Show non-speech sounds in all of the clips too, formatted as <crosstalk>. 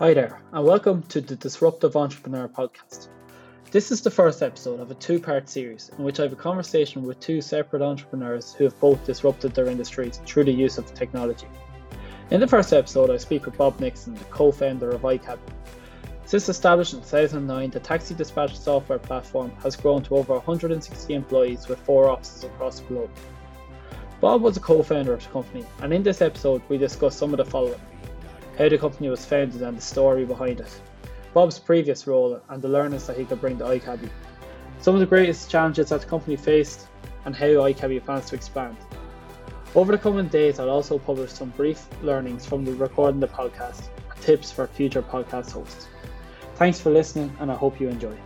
Hi there, and welcome to the Disruptive Entrepreneur Podcast. This is the first episode of a two part series in which I have a conversation with two separate entrepreneurs who have both disrupted their industries through the use of technology. In the first episode, I speak with Bob Nixon, the co founder of iCabbi. Since established in 2009, the taxi dispatch software platform has grown to over 160 employees with four offices across the globe. Bob was a co founder of the company, and in this episode, we discuss some of the following how the company was founded and the story behind it, Bob's previous role and the learnings that he could bring to iCabbi, some of the greatest challenges that the company faced, and how iCabbi plans to expand. Over the coming days, I'll also publish some brief learnings from the recording the podcast and tips for future podcast hosts. Thanks for listening, and I hope you enjoy.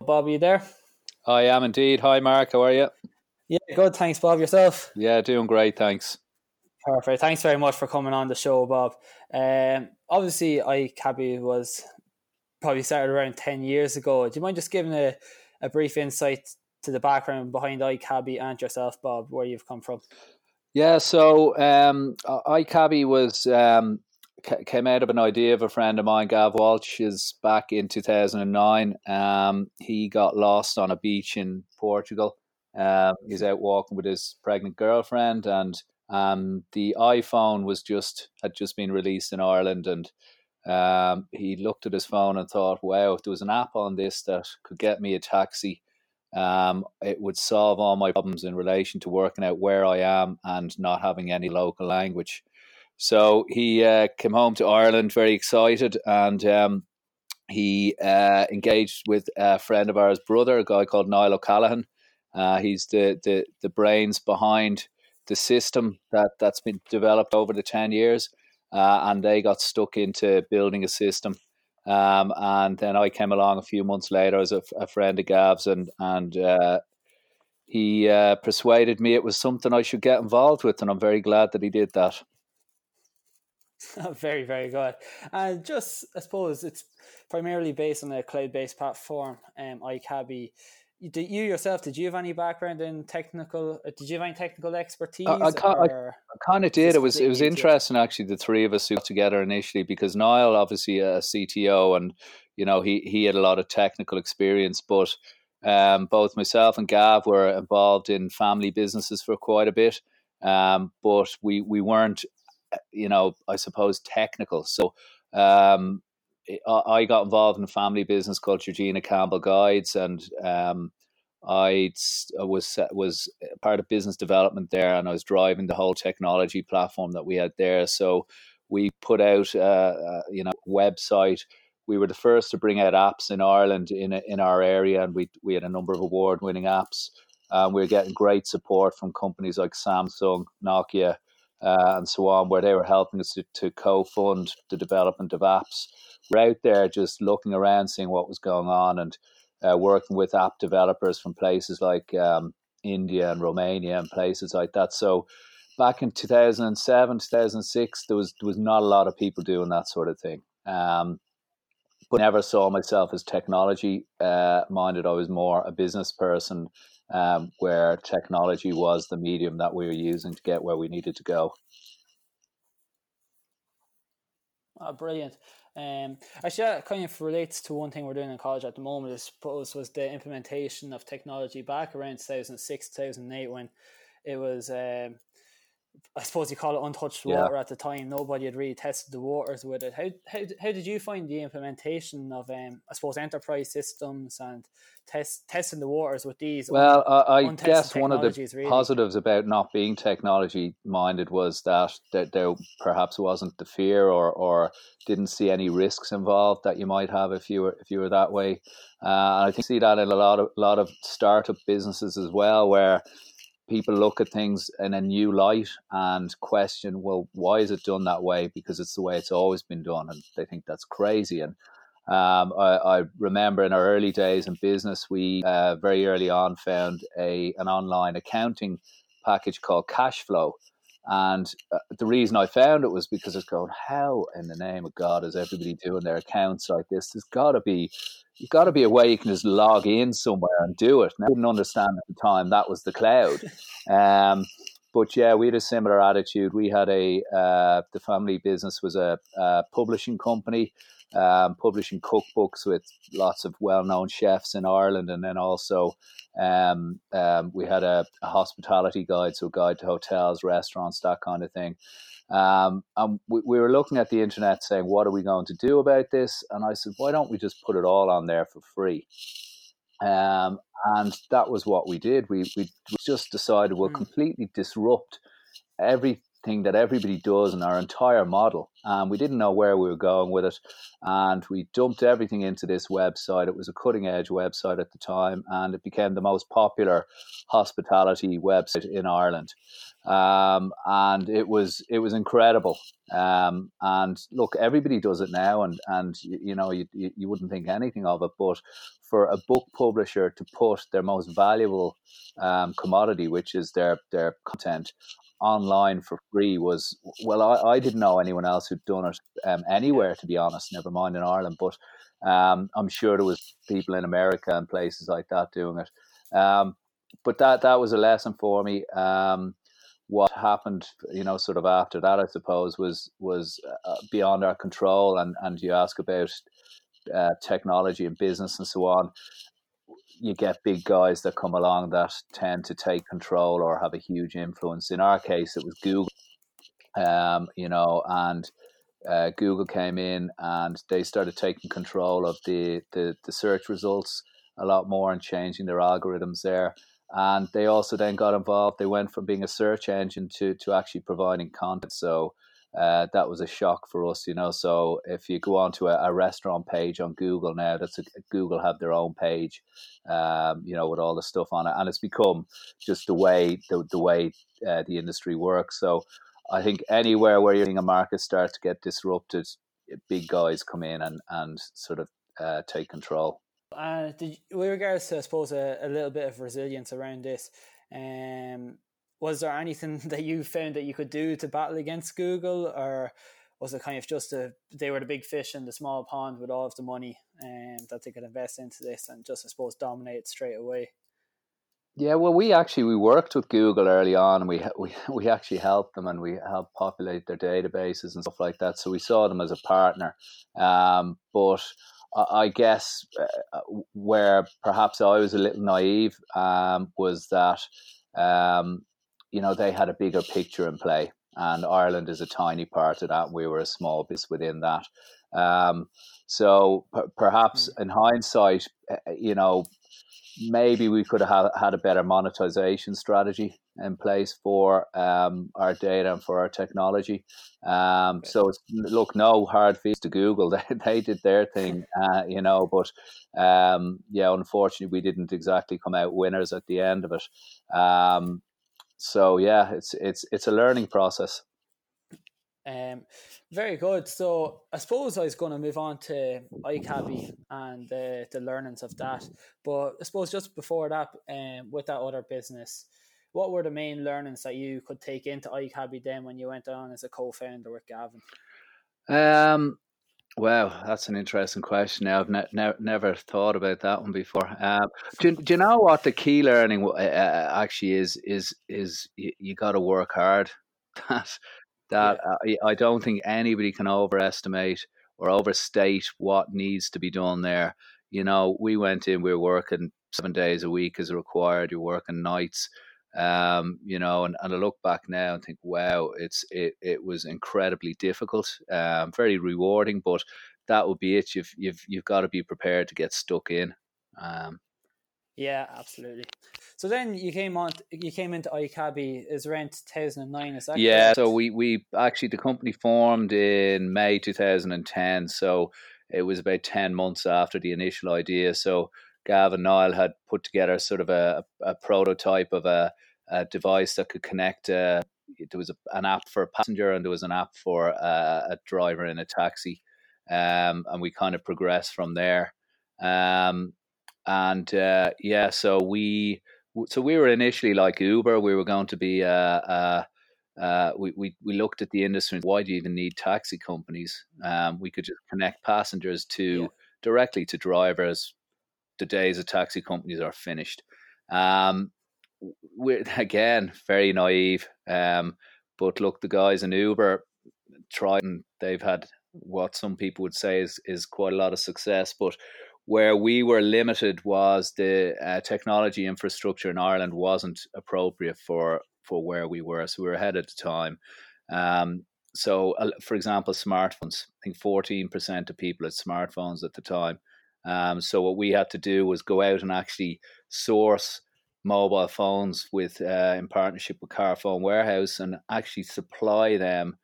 Bob, are you there? I am indeed. Hi, Mark. How are you? Yeah, good. Thanks, Bob. Yourself? Yeah, doing great. Thanks. Perfect. Thanks very much for coming on the show, Bob. Um, obviously, iCabbi was probably started around 10 years ago. Do you mind just giving a, a brief insight to the background behind iCabbi and yourself, Bob, where you've come from? Yeah, so um, iCabbi was um, came out of an idea of a friend of mine, Gav Walsh, is back in 2009. Um, he got lost on a beach in Portugal. Um, he's out walking with his pregnant girlfriend, and um, the iPhone was just had just been released in Ireland, and um, he looked at his phone and thought, "Wow, if there was an app on this that could get me a taxi, um, it would solve all my problems in relation to working out where I am and not having any local language." So he uh, came home to Ireland very excited, and um, he uh, engaged with a friend of ours, brother, a guy called Niall O'Callaghan. Uh, he's the, the the brains behind the system that that's been developed over the 10 years uh, and they got stuck into building a system. Um, and then I came along a few months later as a, a friend of Gav's and and uh, he uh, persuaded me it was something I should get involved with and I'm very glad that he did that. <laughs> Very very good. And just I suppose it's primarily based on a cloud-based platform um, iCabbi did you yourself did you have any background in technical uh, did you have any technical expertise I, I, I, I kind of did. It was it was interesting actually the three of us who got together initially because Niall obviously a CTO and you know he he had a lot of technical experience but um, both myself and Gav were involved in family businesses for quite a bit um, but we we weren't uh, you know I suppose technical. So um, I got involved in a family business called Georgina Campbell Guides, and um, I was was part of business development there, and I was driving the whole technology platform that we had there. So we put out, uh, uh, you know, website. We were the first to bring out apps in Ireland in in our area, and we we had a number of award winning apps. Um, we were getting great support from companies like Samsung, Nokia, uh, and so on, where they were helping us to, to co-fund the development of apps we're out there just looking around, seeing what was going on, and uh, working with app developers from places like um, India and Romania and places like that. So back in 2007, 2006, there was there was not a lot of people doing that sort of thing. Um, but never saw myself as technology uh, minded. I was more a business person, um, where technology was the medium that we were using to get where we needed to go. Oh, brilliant. Um, actually, that kind of relates to one thing we're doing in college at the moment. I suppose was the implementation of technology back around 2006, 2008 when it was um, I suppose you call it untouched yeah. water at the time. Nobody had really tested the waters with it. How how, how did you find the implementation of um, I suppose enterprise systems and test testing the waters with these? Well, un- I guess one of the really. positives about not being technology minded was that, that there perhaps wasn't the fear or or didn't see any risks involved that you might have if you were if you were that way. Uh, I think see that in a lot of lot of startup businesses as well, where people look at things in a new light and question, well, why is it done that way? Because it's the way it's always been done, and they think that's crazy. And um, I, I, remember in our early days in business, we uh, very early on found a an online accounting package called Cashflow. And uh, the reason I found it was because it's going, how in the name of God is everybody doing their accounts like this? There's got to be you've got to be a way you can just log in somewhere and do it. And I didn't understand at the time that was the cloud. <laughs> Um, but yeah, we had a similar attitude. We had a uh, the family business was a, a publishing company, um, publishing cookbooks with lots of well known chefs in Ireland, and then also um, um, we had a, a, hospitality guide, so guide to hotels, restaurants, that kind of thing. Um, and we, we were looking at the internet saying, what are we going to do about this? And I said, why don't we just put it all on there for free? Um, and that was what we did. We, we just decided we'll mm. completely disrupt everything that everybody does in our entire model. And we didn't know where we were going with it. And we dumped everything into this website. It was a cutting edge website at the time, and it became the most popular hospitality website in Ireland. Um, and it was it was incredible. Um, and look, everybody does it now, and and you know you, you wouldn't think anything of it, but for a book publisher to put their most valuable um, commodity, which is their their content, online for free was well, I, I didn't know anyone else who'd done it um, anywhere, to be honest. Never mind in Ireland, but um, I'm sure there was people in America and places like that doing it. Um, but that that was a lesson for me. What happened, you know, sort of after that, I suppose, was was uh, beyond our control. And and you ask about uh, technology and business and so on, you get big guys that come along that tend to take control or have a huge influence. In our case, it was Google, um, you know, and uh, Google came in and they started taking control of the, the, the search results a lot more and changing their algorithms there. And they also then got involved. They went from being a search engine to, to actually providing content. So uh, that was a shock for us, you know. So if you go onto a, a restaurant page on Google now, that's a, Google have their own page, um, you know, with all the stuff on it, and it's become just the way the the way uh, the industry works. So I think anywhere where you're seeing a market start to get disrupted, big guys come in and and sort of uh, take control. Uh, did, with regards to, I suppose, a, a little bit of resilience around this, um, was there anything <laughs> that you found that you could do to battle against Google, or was it kind of just a they were the big fish in the small pond with all of the money and um, that they could invest into this and just I suppose dominate straight away? Yeah, well, we actually we worked with Google early on, and we <laughs> we we actually helped them, and we helped populate their databases and stuff like that. So we saw them as a partner. Um, but I guess uh, where perhaps I was a little naive um, was that um, you know, they had a bigger picture in play, and Ireland is a tiny part of that. We were a small business within that. Um, so p- perhaps mm. in hindsight, eh, you know, maybe we could have had a better monetization strategy in place for um, our data and for our technology. Um, so look, no hard fees to Google. <laughs> They, they did their thing, uh, you know, but um, yeah, unfortunately, we didn't exactly come out winners at the end of it. Um, so yeah, it's it's it's a learning process. Um, very good. So I suppose I was going to move on to iCabbi and the the learnings of that. But I suppose just before that, um, with that other business, what were the main learnings that you could take into iCabbi then when you went on as a co-founder with Gavin? Um, Wow, that's an interesting question. Now, I've ne- ne- never thought about that one before. Uh, do, do, you know what the key learning uh, uh, actually is? Is is you, you got to work hard. <laughs> That that yeah. uh, I don't think anybody can overestimate or overstate what needs to be done there. You know, we went in, we were working seven days a week as required. You're working nights um, you know, and, and I look back now and think, wow, it's it, it was incredibly difficult, um, very rewarding, but that would be it. You've you've you've got to be prepared to get stuck in. Um, yeah, absolutely. So then you came on, you came into iCabbi is around 2009, is that Yeah, correct? so we, we actually, the company formed in May 2010. So it was about 10 months after the initial idea. So Gavin Niall had put together sort of a, a prototype of a, a, device that could connect. Uh, there was a, an app for a passenger and there was an app for a, a driver in a taxi, um, and we kind of progressed from there. Um, and uh, yeah, so we so we were initially like Uber. We were going to be uh, uh, uh, we, we, we looked at the industry. Why do you even need taxi companies? Um, we could just connect passengers to yeah. directly to drivers the days of taxi companies are finished. Um, we're <laughs> again very naive. Um, but look, the guys in Uber tried and they've had what some people would say is is quite a lot of success, but where we were limited was the uh, technology infrastructure in Ireland wasn't appropriate for for where we were, so we were ahead at the time. Um, so, uh, for example, smartphones. I think fourteen percent of people had smartphones at the time. Um, so what we had to do was go out and actually source mobile phones with uh, in partnership with Carphone Warehouse and actually supply them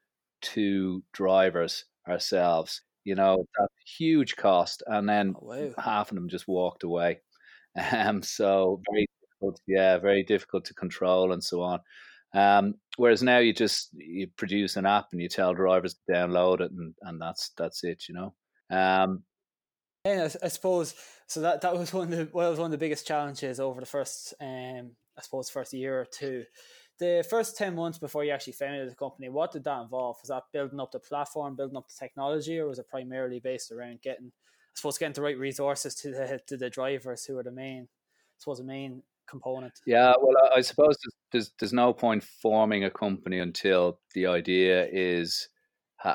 to drivers ourselves. You know, that huge cost, and then oh, wow. half of them just walked away. Um, so very difficult, yeah, very difficult to control and so on. Um, whereas now you just you produce an app and you tell drivers to download it, and, and that's that's it, you know. Um, yeah, I, I suppose so. That that was <laughs> one of the well, was one of the biggest challenges over the first, um, I suppose, first year or two. The first ten months before you actually founded the company, what did that involve? Was that building up the platform, building up the technology, or was it primarily based around getting, I suppose, getting the right resources to the to the drivers who are the main, I suppose, the main component? Yeah, well, I suppose there's there's no point forming a company until the idea is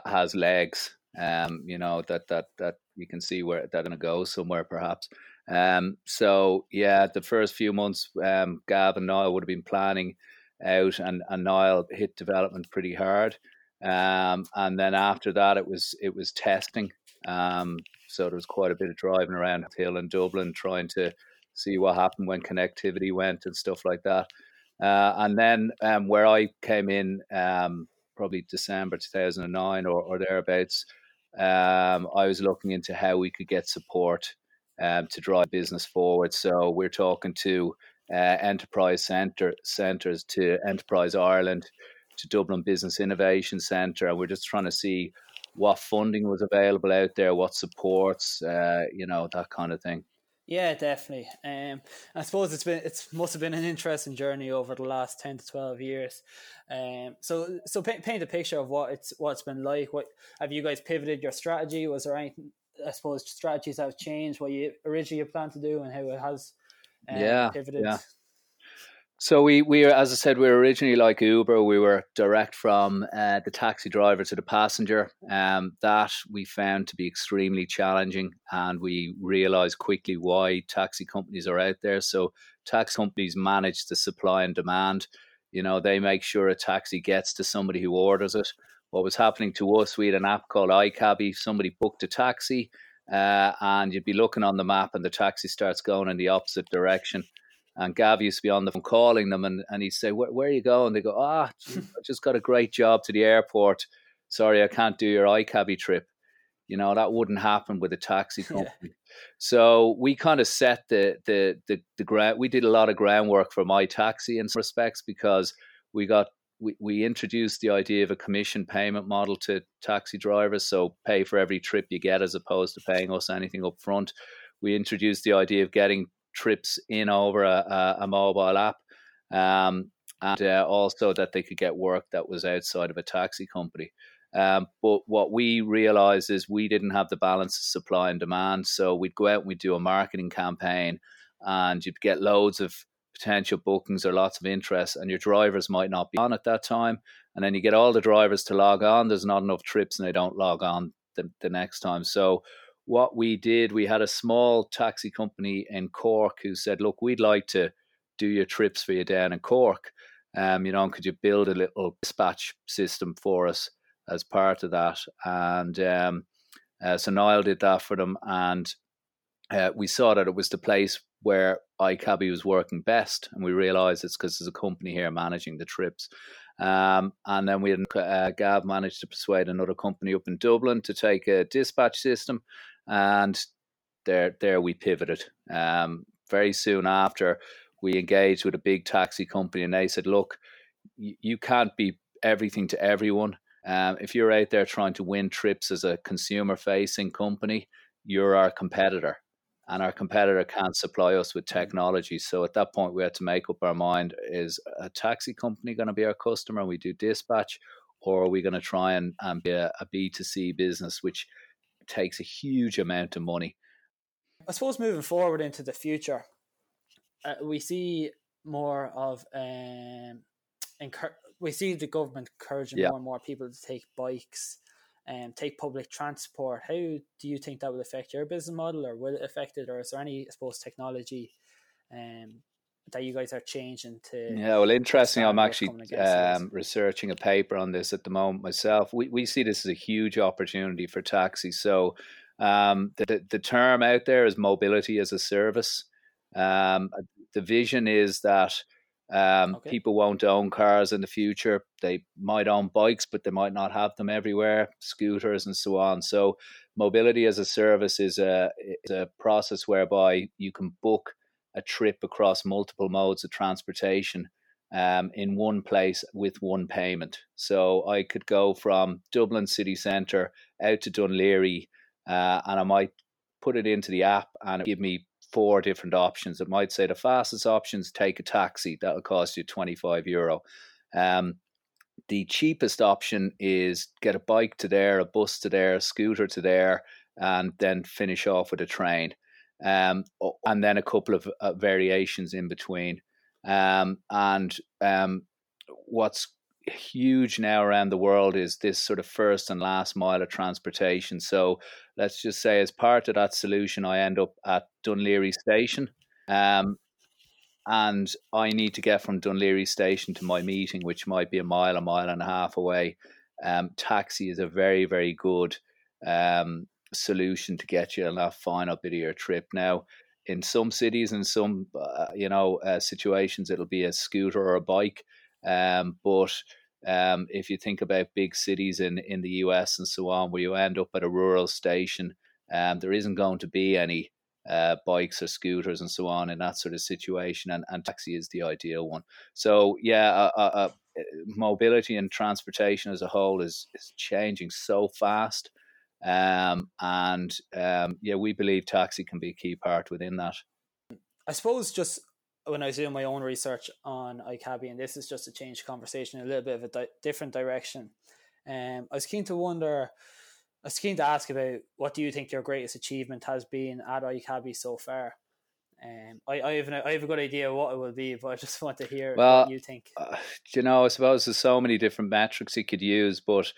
has legs. Um, you know that that that you can see where they're going to go somewhere perhaps. Um, so yeah, the first few months, um, Gav and Niall would have been planning out, and, and Niall hit development pretty hard. Um, and then after that, it was it was testing. Um, so there was quite a bit of driving around Hill and Dublin, trying to see what happened when connectivity went and stuff like that. Uh, and then um, where I came in, um, probably December 2009 or, or thereabouts, um, I was looking into how we could get support um, to drive business forward. So we're talking to uh, enterprise center centers, to Enterprise Ireland, to Dublin Business Innovation Centre, and we're just trying to see what funding was available out there, what supports, uh, you know, that kind of thing. Yeah, definitely. Um, I suppose it's been it's must have been an interesting journey over the last ten to twelve years. Um, so so paint, paint a picture of what it's what it's been like. What have you guys pivoted your strategy? Was there anything? I suppose strategies have changed what you originally planned to do and how it has um, yeah, pivoted. Yeah. So we we as I said we were originally like Uber. We were direct from uh, the taxi driver to the passenger. Um, that we found to be extremely challenging, and we realised quickly why taxi companies are out there. So taxi companies manage the supply and demand. You know they make sure a taxi gets to somebody who orders it. What was happening to us? We had an app called iCabbi. Somebody booked a taxi, uh, and you'd be looking on the map, and the taxi starts going in the opposite direction and Gav used to be on the phone calling them, and, and he'd say, where, where are you going? They go, Ah, <laughs> oh, I just got a great job to the airport. Sorry, I can't do your iCabbi trip. You know, that wouldn't happen with a taxi company. Yeah. So we kind of set the, the, the, the ground. We did a lot of groundwork for mytaxi in some respects because we got we, we introduced the idea of a commission payment model to taxi drivers. So pay for every trip you get as opposed to paying us anything up front. We introduced the idea of getting trips in over a, a, mobile app, um, and uh, also that they could get work that was outside of a taxi company. Um, but what we realized is we didn't have the balance of supply and demand. So we'd go out and we'd do a marketing campaign, and you'd get loads of potential bookings or lots of interest, and your drivers might not be on at that time. And then you get all the drivers to log on. There's not enough trips, and they don't log on the, the next time. So what we did, we had a small taxi company in Cork who said, "Look, we'd like to do your trips for you down in Cork. Um, you know, could you build a little dispatch system for us as part of that?" And um, uh, so Niall did that for them, and uh, we saw that it was the place where iCabbi was working best, and we realised it's because there's a company here managing the trips. Um, and then we had uh, Gav managed to persuade another company up in Dublin to take a dispatch system, and there there we pivoted. Um, very soon after, we engaged with a big taxi company, and they said, "Look, you, you can't be everything to everyone. Um, if you're out there trying to win trips as a consumer-facing company, you're our competitor." and our competitor can't supply us with technology. So at that point, we had to make up our mind: is a taxi company going to be our customer? And we do dispatch, or are we going to try and, and be a a B2C business, which takes a huge amount of money. I suppose moving forward into the future, uh, we see more of um, we see the government encouraging yeah. more and more people to take bikes and um, take public transport. How do you think that will affect your business model, or will it affect it, or is there any, I suppose, technology um, that you guys are changing to? Yeah, well, interesting. I'm actually um, researching a paper on this at the moment myself. We we see this as a huge opportunity for taxis. So um, the the term out there is mobility as a service. Um, the vision is that um, okay. People won't own cars in the future. They might own bikes, but they might not have them everywhere, scooters and so on. So, mobility as a service is a, is a process whereby you can book a trip across multiple modes of transportation um, in one place with one payment. So, I could go from Dublin city centre out to Laoghaire, uh, and I might put it into the app and give me four different options. It might say the fastest options take a taxi that'll cost you 25 euro. Um, the cheapest option is get a bike to there, a bus to there, a scooter to there, and then finish off with a train. Um, and then a couple of uh, variations in between. Um, and um, what's huge now around the world is this sort of first and last mile of transportation. So let's just say, as part of that solution, I end up at Dún Laoghaire Station. Um, and I need to get from Dún Laoghaire Station to my meeting, which might be a mile, a mile and a half away. Um, taxi is a very, very good um, solution to get you on that final bit of your trip. Now, in some cities and some, uh, you know, uh, situations, it'll be a scooter or a bike. Um, but um, if you think about big cities in, in the US and so on, where you end up at a rural station, um, there isn't going to be any uh, bikes or scooters and so on in that sort of situation, and, and taxi is the ideal one. So, yeah, uh, uh, uh mobility and transportation as a whole is, is changing so fast. Um, and um, yeah, we believe taxi can be a key part within that. I suppose just when I was doing my own research on iCabbi, and this is just to change conversation a little bit of a di- different direction. Um, I was keen to wonder, I was keen to ask about what do you think your greatest achievement has been at iCabbi so far? Um, I, I, have an, I have a good idea what it will be, but I just want to hear well, what you think. Uh, you know, I suppose there's so many different metrics you could use, but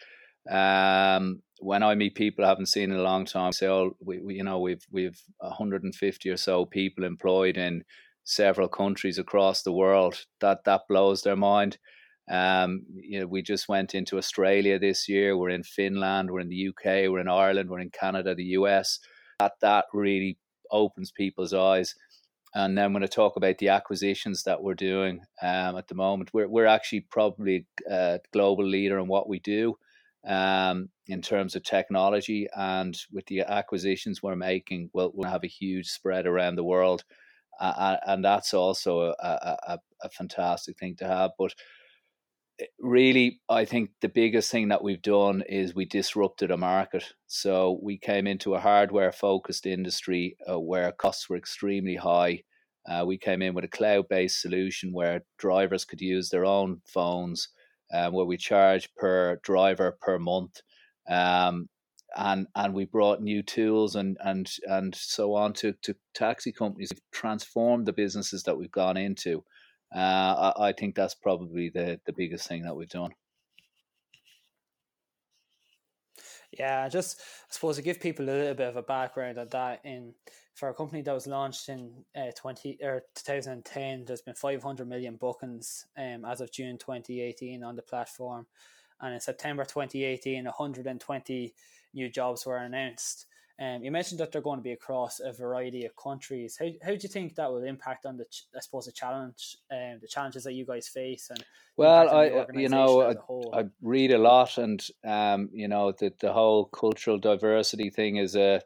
um, when I meet people I haven't seen in a long time, say, oh, we, we you know, we've we've 150 or so people employed in several countries across the world. That that blows their mind. Um, you know, we just went into Australia this year. We're in Finland. We're in the UK. We're in Ireland. We're in Canada, the US. That that really opens people's eyes. And then when I talk about the acquisitions that we're doing um, at the moment, we're we're actually probably a global leader in what we do um, in terms of technology. And with the acquisitions we're making, we'll, we'll have a huge spread around the world uh, and that's also a, a, a, fantastic thing to have. But eh, really, I think the biggest thing that we've done is we disrupted a market. So we came into a hardware focused industry uh, where costs were extremely high. Uh, we came in with a cloud based solution where drivers could use their own phones, uh, where we charge per driver per month. Um, and and we brought new tools and and and so on to to taxi companies We've transformed the businesses that we've gone into uh, I, I think that's probably the the biggest thing that we've done yeah just i suppose to give people a little bit of a background on that in for a company that was launched in uh, 20 or 2010 there's been 500 million bookings um, as of june 2018 on the platform and in september 2018 120 new jobs were announced. Um, you mentioned that they're going to be across a variety of countries. How, how do you think that will impact on the, I suppose, the challenge, um, the challenges that you guys face? And well, I, you know, I, I, read a lot, and um, you know, the the whole cultural diversity thing is a,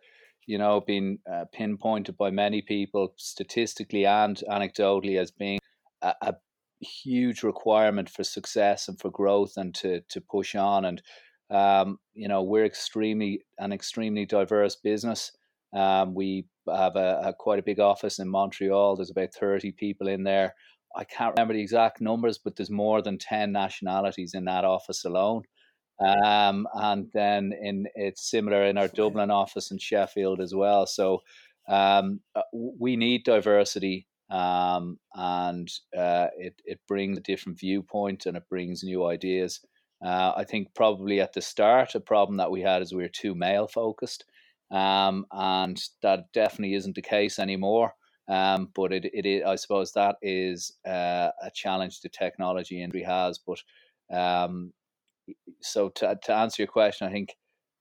you know, been uh, pinpointed by many people statistically and anecdotally as being a, a huge requirement for success and for growth and to to push on and um, you know, we're extremely an extremely diverse business. Um, we have a, a, quite a big office in Montreal. There's about 30 people in there. I can't remember the exact numbers, but there's more than 10 nationalities in that office alone. Um, and then in it's similar in our Dublin office in Sheffield as well. So um, uh, we need diversity um, and uh, it it brings a different viewpoint and it brings new ideas. Uh, I think probably at the start, a problem that we had is we were too male focused, um, and that definitely isn't the case anymore. Um, but it, it, I suppose that is uh, a challenge the technology industry has. But um, so to, to answer your question, I think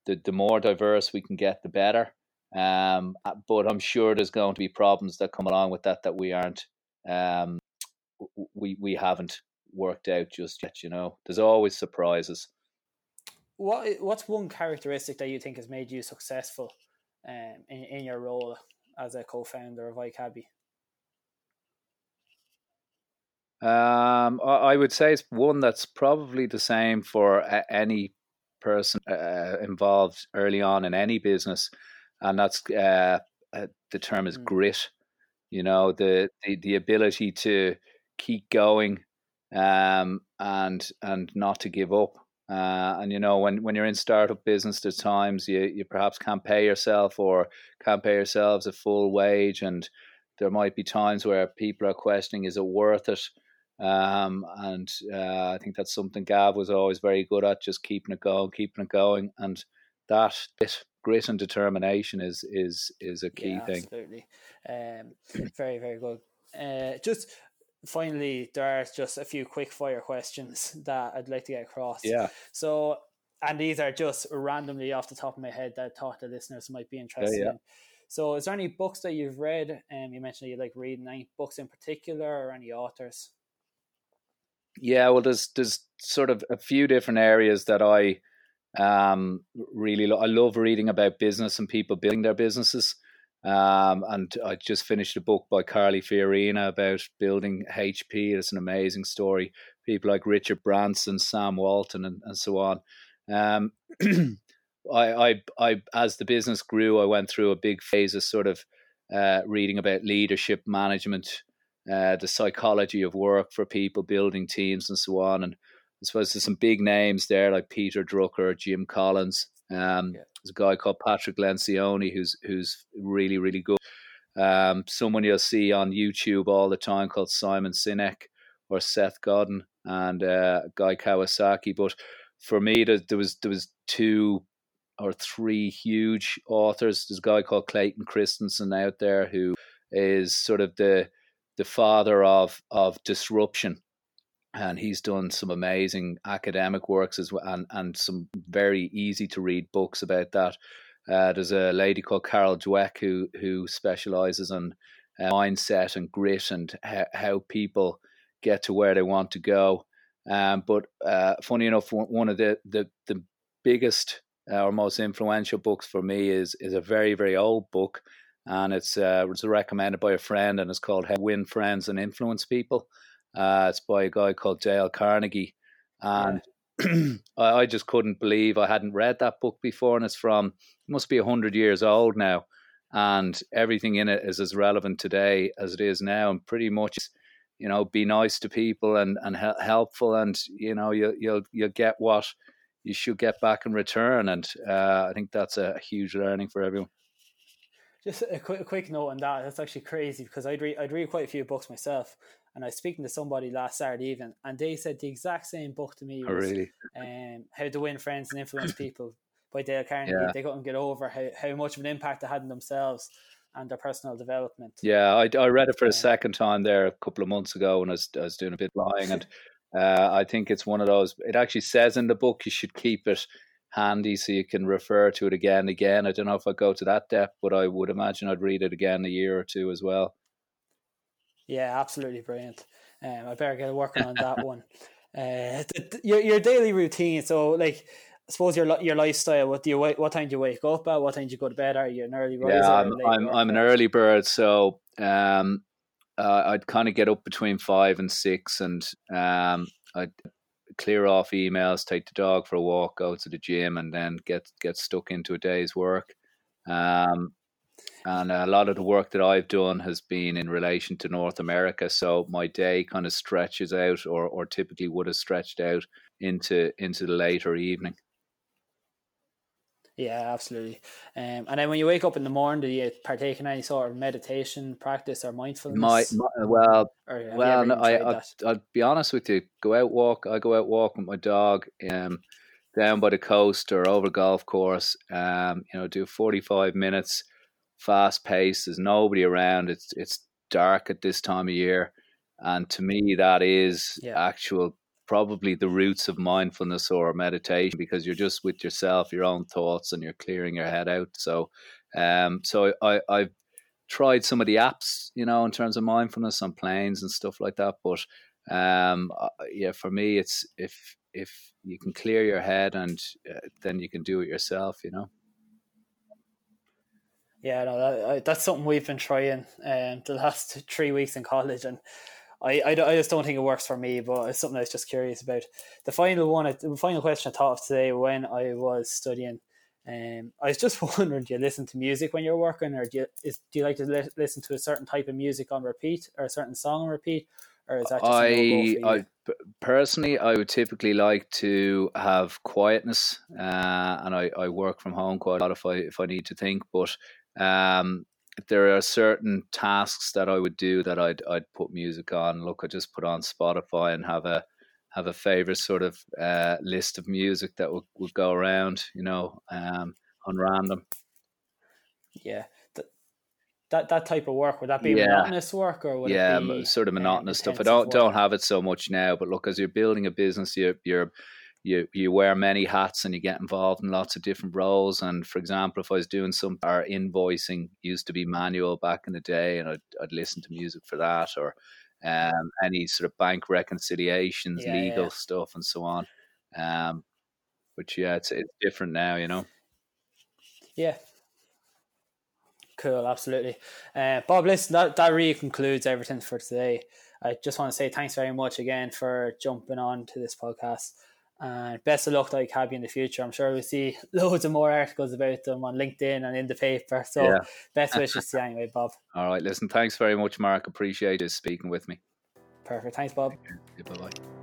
the, the more diverse we can get, the better. Um, uh, but I'm sure there's going to be problems that come along with that that we aren't, um, we we haven't worked out just yet. You know, there's always surprises. What what's one characteristic that you think has made you successful um, in in your role as a co-founder of iCabbi? Um, I would say it's one that's probably the same for any person uh, involved early on in any business, and that's uh, uh, the term is mm. grit. You know, the, the the ability to keep going, um, and and not to give up. Uh, and you know, when, when you're in startup business, there's times you, you perhaps can't pay yourself or can't pay yourselves a full wage, and there might be times where people are questioning, is it worth it? Um, and uh, I think that's something Gav was always very good at, just keeping it going, keeping it going, and that it, grit and determination is is is a key yeah, thing. Absolutely, um, very very good. Uh, just finally, there are just a few quick fire questions that I'd like to get across. Yeah. So, and these are just randomly off the top of my head that I thought the listeners might be interested yeah, yeah. in. So, is there any books that you've read? Um, you mentioned you like reading any books in particular or any authors? Yeah, well, there's there's sort of a few different areas that I um really lo- I love reading about business and people building their businesses. Um, and I just finished a book by Carly Fiorina about building HP. It's an amazing story. People like Richard Branson, Sam Walton, and, and so on. Um, <clears throat> I, I, I, as the business grew, I went through a big phase of sort of uh, reading about leadership management, uh, the psychology of work for people, building teams, and so on. And I suppose there's some big names there like Peter Drucker, Jim Collins. Um, yeah. There's a guy called Patrick Lencioni who's who's really really good. Um, someone you'll see on YouTube all the time called Simon Sinek or Seth Godin and uh, Guy Kawasaki. But for me, there, there was there was two or three huge authors. There's a guy called Clayton Christensen out there who is sort of the the father of of disruption and he's done some amazing academic works as well, and, and some very easy to read books about that. Uh, there's a lady called Carol Dweck who who specializes on uh, mindset and grit and ha- how people get to where they want to go. Um, but uh, funny enough, one of the the, the biggest uh, or most influential books for me is is a very very old book, and it's uh, it's recommended by a friend, and it's called How Win Friends and Influence People. Uh, it's by a guy called Dale Carnegie, and. <clears throat> I, I, just couldn't believe I hadn't read that book before. And it's from it must be hundred years old now, and everything in it is as relevant today as it is now, and pretty much. You know, be nice to people and and helpful, and you know you you'll you'll get what you should get back in return. And uh, I think that's a huge learning for everyone. Just a quick, a quick note on that. That's actually crazy because I'd read I'd read quite a few books myself, and I was speaking to somebody last Saturday evening, and they said the exact same book to me. Oh, was, oh, really? Um, How to Win Friends and Influence <laughs> People by Dale Carnegie. Yeah. They couldn't get over how, how much of an impact it had on themselves and their personal development. Yeah, I, I read it for a second time there a couple of months ago when I was, I was doing a bit lying. and <laughs> uh, I think it's one of those. It actually says in the book you should keep it handy so you can refer to it again and again. I don't know if I go to that depth, but I would imagine I'd read it again a year or two as well. Yeah, absolutely brilliant. Um, I better get working on that <laughs> one. Uh, your your daily routine. So, like, I suppose your your lifestyle. What do you what time do you wake up at? What time do you go to bed? Are you an early riser? Yeah, I'm I'm, I'm an early bird. So, um, uh, I'd kind of get up between five and six, and um, I'd clear off emails, take the dog for a walk, go to the gym, and then get get stuck into a day's work. Um, and a lot of the work that I've done has been in relation to North America. So my day kind of stretches out, or, or typically would have stretched out into into the later evening. Yeah, absolutely. Um, and then when you wake up in the morning, do you partake in any sort of meditation practice or mindfulness? My, my well, well, no, I, I, I'll be honest with you. Go out walk. I go out walk with my dog. Um, down by the coast or over golf course. Um, you know, do forty five minutes, fast pace. There's nobody around. It's it's dark at this time of year, and to me, that is yeah. actual probably the roots of mindfulness or meditation because you're just with yourself, your own thoughts, and you're clearing your head out. So, um, so I, I've tried some of the apps, you know, in terms of mindfulness on planes and stuff like that. But um, yeah, for me, it's if if you can clear your head and uh, then you can do it yourself, you know. Yeah, no, that, that's something we've been trying um, the last three weeks in college, and I, I, I just don't think it works for me, but it's something I was just curious about. The final one, the final question I thought of today when I was studying, um, I was just <laughs> wondering, do you listen to music when you're working, or do you is, do you like to li- listen to a certain type of music on repeat, or a certain song on repeat, or is that just I, I personally, I would typically like to have quietness, uh, and I, I work from home quite a lot if I if I need to think, but um, there are certain tasks that I would do that I'd I'd put music on. Look, I just put on Spotify and have a have a favorite sort of uh, list of music that would, would go around, you know, um, on random. Yeah, that that type of work would that be yeah. monotonous work or would yeah, be, sort of monotonous stuff. I don't work? don't have it so much now, but look, as you're building a business, you're you're you you wear many hats and you get involved in lots of different roles. And for example, if I was doing some our invoicing used to be manual back in the day, and I'd, I'd listen to music for that, or um, any sort of bank reconciliations, yeah, legal yeah. stuff, and so on. Um, but yeah, it's it's different now, you know. Yeah. Cool, absolutely. Uh, Bob, listen, that, that really concludes everything for today. I just want to say thanks very much again for jumping on to this podcast. And best of luck like Cabby in the future. I'm sure we'll see <laughs> loads of more articles about them on LinkedIn and in the paper. So yeah. best <laughs> wishes to you anyway, Bob. All right, listen, thanks very much, Mark. Appreciate you speaking with me. Perfect. Thanks, Bob. Bye bye.